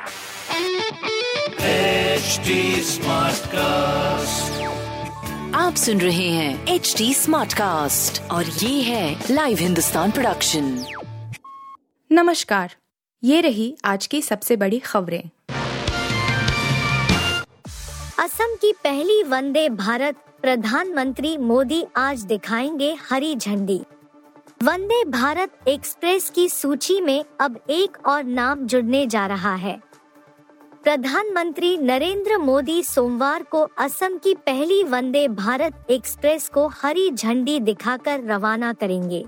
HD Smartcast. आप सुन रहे हैं एच डी स्मार्ट कास्ट और ये है लाइव हिंदुस्तान प्रोडक्शन नमस्कार। ये रही आज की सबसे बड़ी खबरें। असम की पहली वंदे भारत प्रधानमंत्री मोदी आज दिखाएँगे हरी झंडी। वंदे भारत एक्सप्रेस की सूची में अब एक और नाम जुड़ने जा रहा है। प्रधानमंत्री नरेंद्र मोदी सोमवार को असम की पहली वंदे भारत एक्सप्रेस को हरी झंडी दिखाकर रवाना करेंगे।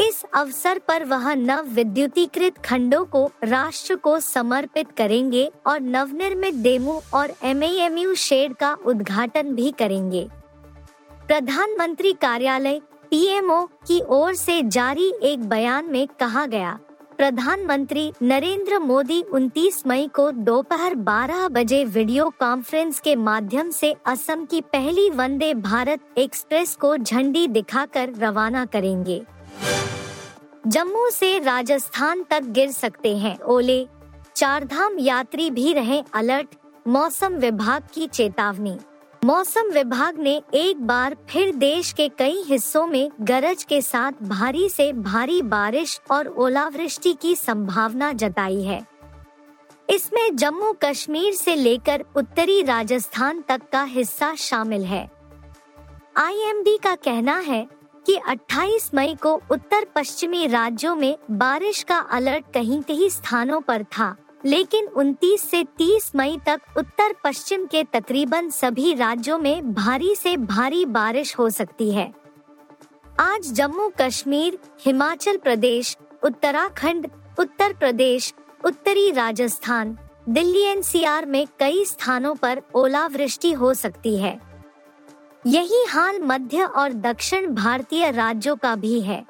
इस अवसर पर वह नव विद्युतीकृत खंडों को राष्ट्र को समर्पित करेंगे और नवनिर्मित डेमू और एम शेड का उद्घाटन भी करेंगे। प्रधानमंत्री कार्यालय, पीएमओ की ओर से जारी एक बयान में कहा गया प्रधानमंत्री नरेंद्र मोदी 29 मई को दोपहर 12 बजे वीडियो कॉन्फ्रेंस के माध्यम से असम की पहली वंदे भारत एक्सप्रेस को झंडी दिखाकर रवाना करेंगे। जम्मू से राजस्थान तक गिर सकते हैं ओले। चारधाम यात्री भी रहे अलर्ट, मौसम विभाग की चेतावनी। मौसम विभाग ने एक बार फिर देश के कई हिस्सों में गरज के साथ भारी से भारी बारिश और ओलावृष्टि की संभावना जताई है। इसमें जम्मू कश्मीर से लेकर उत्तरी राजस्थान तक का हिस्सा शामिल है। आईएमडी का कहना है कि 28 मई को उत्तर पश्चिमी राज्यों में बारिश का अलर्ट कहीं कहीं स्थानों पर था। लेकिन 29 से 30 मई तक उत्तर पश्चिम के तकरीबन सभी राज्यों में भारी से भारी बारिश हो सकती है। आज जम्मू कश्मीर, हिमाचल प्रदेश, उत्तराखंड, उत्तर प्रदेश, उत्तरी राजस्थान, दिल्ली एनसीआर में कई स्थानों पर ओलावृष्टि हो सकती है। यही हाल मध्य और दक्षिण भारतीय राज्यों का भी है।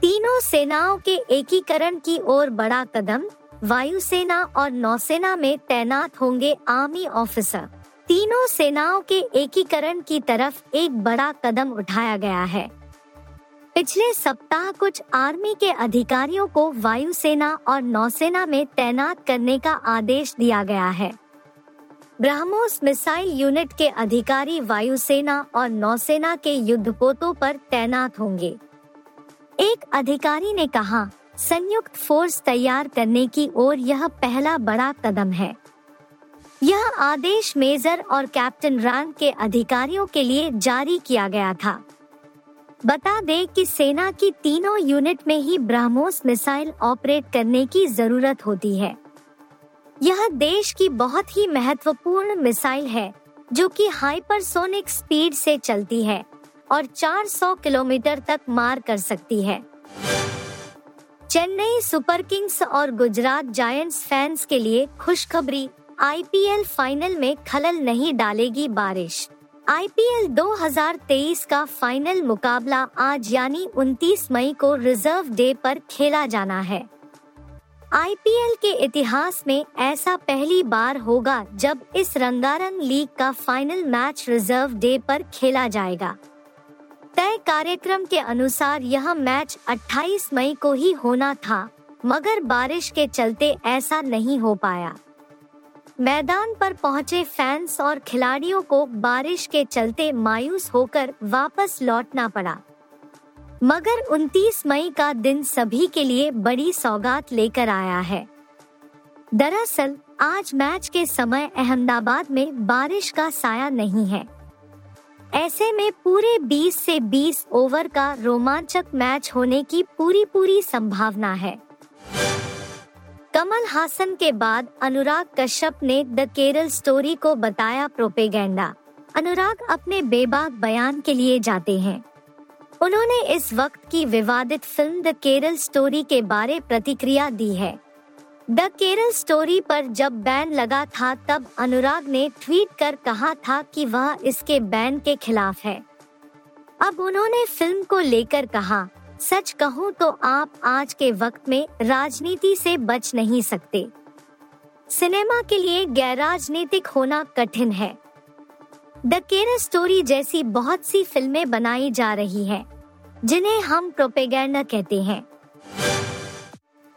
तीनों सेनाओं के एकीकरण की ओर बड़ा कदम वायुसेना और नौसेना में तैनात होंगे आर्मी ऑफिसर। तीनों सेनाओं के एकीकरण की तरफ़ एक बड़ा कदम उठाया गया है। पिछले सप्ताह कुछ आर्मी के अधिकारियों को वायुसेना और नौसेना में तैनात करने का आदेश दिया गया है। ब्रह्मोस मिसाइल यूनिट के अधिकारी वायुसेना और नौसेना के युद्धपोतों पर तैनात होंगे। एक अधिकारी ने कहा संयुक्त फोर्स तैयार करने की ओर यह पहला बड़ा कदम है। यह आदेश मेजर और कैप्टन रैंक के अधिकारियों के लिए जारी किया गया था। बता दें कि सेना की तीनों यूनिट में ही ब्रह्मोस मिसाइल ऑपरेट करने की ज़रूरत होती है। यह देश की बहुत ही महत्वपूर्ण मिसाइल है, जो कि हाइपरसोनिक स्पीड से चलती है और 400 किलोमीटर तक मार कर सकती है। चेन्नई सुपर किंग्स और गुजरात जायंट्स फैंस के लिए खुशखबरी, आईपीएल फाइनल में खलल नहीं डालेगी बारिश। आईपीएल 2023 का फाइनल मुकाबला आज यानी 29 मई को रिज़र्व डे पर खेला जाना है। आईपीएल के इतिहास में ऐसा पहली बार होगा जब इस रंगारंग लीग का फाइनल मैच रिज़र्व डे पर खेला जाएगा। कार्यक्रम के अनुसार यह मैच 28 मई को ही होना था, मगर बारिश के चलते ऐसा नहीं हो पाया। मैदान पर पहुँचे फैंस और खिलाड़ियों को बारिश के चलते मायूस होकर वापस लौटना पड़ा। मगर 29 मई का दिन सभी के लिए बड़ी सौगात लेकर आया है। दरअसल, आज मैच के समय अहमदाबाद में बारिश का साया नहीं है। ऐसे में पूरे 20 से 20 ओवर का रोमांचक मैच होने की पूरी पूरी संभावना है। कमल हासन के बाद अनुराग कश्यप ने द केरल स्टोरी को बताया प्रोपेगेंडा। अनुराग अपने बेबाक बयान के लिए जाते हैं। उन्होंने इस वक्त की विवादित फ़िल्म द केरल स्टोरी के बारे प्रतिक्रिया दी है। द केरल स्टोरी पर जब बैन लगा था तब अनुराग ने ट्वीट कर कहा था कि वह इसके बैन के खिलाफ है। अब उन्होंने फ़िल्म को लेकर कहा सच कहूँ तो आप आज के वक्त में राजनीति से बच नहीं सकते। सिनेमा के लिए गैर राजनीतिक होना कठिन है। द केरल स्टोरी जैसी बहुत सी फ़िल्में बनाई जा रही हैं, जिन्हें हम प्रोपेगेंडा कहते हैं।